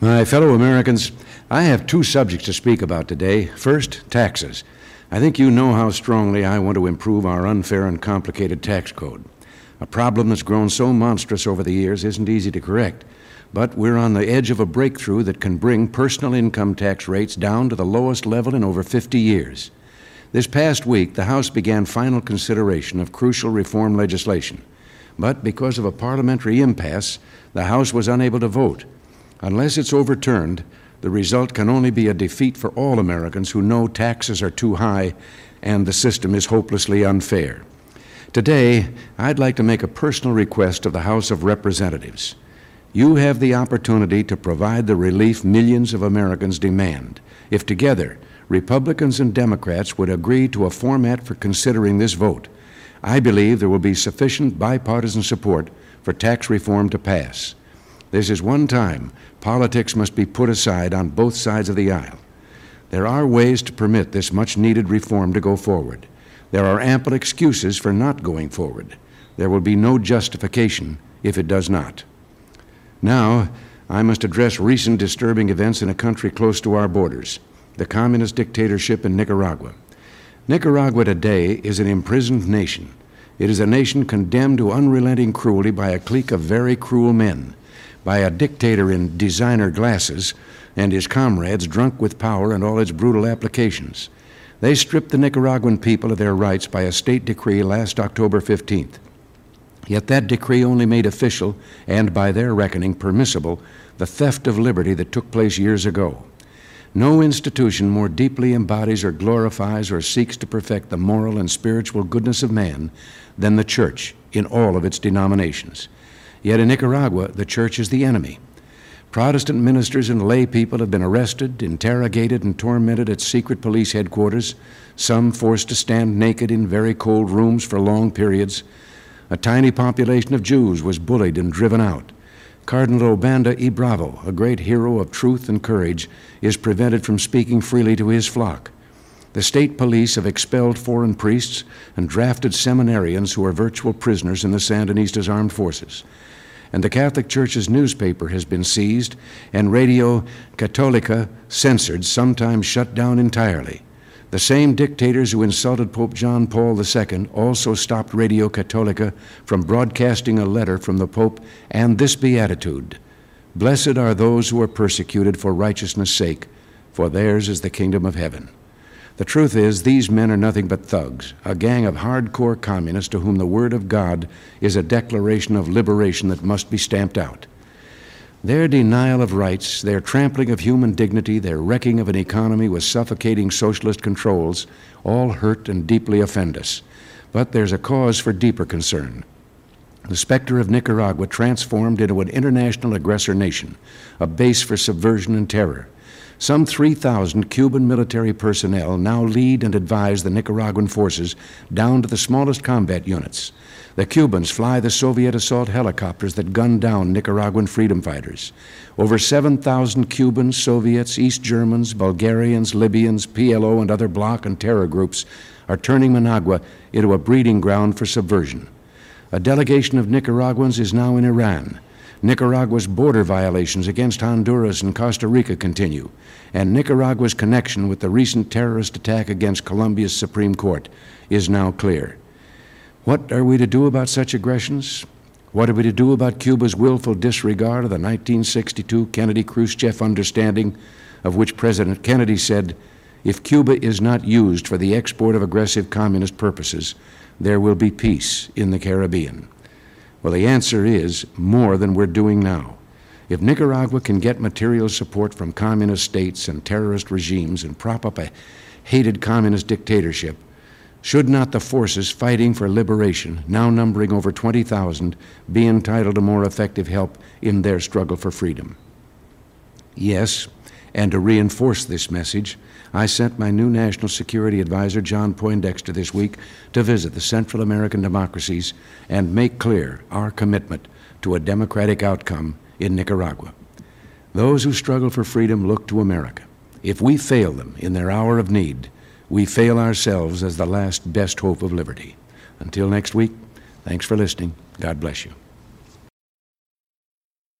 My fellow Americans, I have two subjects to speak about today. First, taxes. I think you know how strongly I want to improve our unfair and complicated tax code. A problem that's grown so monstrous over the years isn't easy to correct, but we're on the edge of a breakthrough that can bring personal income tax rates down to the lowest level in over 50 years. This past week, the House began final consideration of crucial reform legislation. But because of a parliamentary impasse, the House was unable to vote. Unless it's overturned, the result can only be a defeat for all Americans who know taxes are too high and the system is hopelessly unfair. Today, I'd like to make a personal request of the House of Representatives. You have the opportunity to provide the relief millions of Americans demand if together Republicans and Democrats would agree to a format for considering this vote. I believe there will be sufficient bipartisan support for tax reform to pass. This is one time politics must be put aside on both sides of the aisle. There are ways to permit this much needed reform to go forward. There are ample excuses for not going forward. There will be no justification if it does not. Now, I must address recent disturbing events in a country close to our borders the communist dictatorship in Nicaragua. Nicaragua today is an imprisoned nation. It is a nation condemned to unrelenting cruelty by a clique of very cruel men by a dictator in designer glasses and his comrades drunk with power and all its brutal applications. They stripped the Nicaraguan people of their rights by a state decree last October 15th. Yet that decree only made official, and by their reckoning permissible, the theft of liberty that took place years ago. No institution more deeply embodies or glorifies or seeks to perfect the moral and spiritual goodness of man than the church in all of its denominations. Yet in Nicaragua, the church is the enemy. Protestant ministers and lay people have been arrested, interrogated, and tormented at secret police headquarters, some forced to stand naked in very cold rooms for long periods. A tiny population of Jews was bullied and driven out. Cardinal Obando y Bravo, a great hero of truth and courage, is prevented from speaking freely to his flock. The state police have expelled foreign priests and drafted seminarians who are virtual prisoners in the Sandinistas' armed forces and the Catholic Church's newspaper has been seized and Radio Católica censored, sometimes shut down entirely. The same dictators who insulted Pope John Paul II also stopped Radio Católica from broadcasting a letter from the Pope and this beatitude Blessed are those who are persecuted for righteousness' sake, for theirs is the kingdom of heaven. The truth is, these men are nothing but thugs, a gang of hardcore communists to whom the Word of God is a declaration of liberation that must be stamped out. Their denial of rights, their trampling of human dignity, their wrecking of an economy with suffocating socialist controls all hurt and deeply offend us. But there's a cause for deeper concern. The specter of Nicaragua transformed into an international aggressor nation, a base for subversion and terror. Some 3,000 Cuban military personnel now lead and advise the Nicaraguan forces down to the smallest combat units. The Cubans fly the Soviet assault helicopters that gun down Nicaraguan freedom fighters. Over 7,000 Cubans, Soviets, East Germans, Bulgarians, Libyans, PLO, and other bloc and terror groups are turning Managua into a breeding ground for subversion. A delegation of Nicaraguans is now in Iran. Nicaragua's border violations against Honduras and Costa Rica continue, and Nicaragua's connection with the recent terrorist attack against Colombia's Supreme Court is now clear. What are we to do about such aggressions? What are we to do about Cuba's willful disregard of the 1962 Kennedy Khrushchev understanding, of which President Kennedy said, if Cuba is not used for the export of aggressive communist purposes, there will be peace in the Caribbean? Well, the answer is more than we're doing now. If Nicaragua can get material support from communist states and terrorist regimes and prop up a hated communist dictatorship, should not the forces fighting for liberation, now numbering over 20,000, be entitled to more effective help in their struggle for freedom? Yes, and to reinforce this message, I sent my new National Security Advisor, John Poindexter, this week to visit the Central American democracies and make clear our commitment to a democratic outcome in Nicaragua. Those who struggle for freedom look to America. If we fail them in their hour of need, we fail ourselves as the last best hope of liberty. Until next week, thanks for listening. God bless you.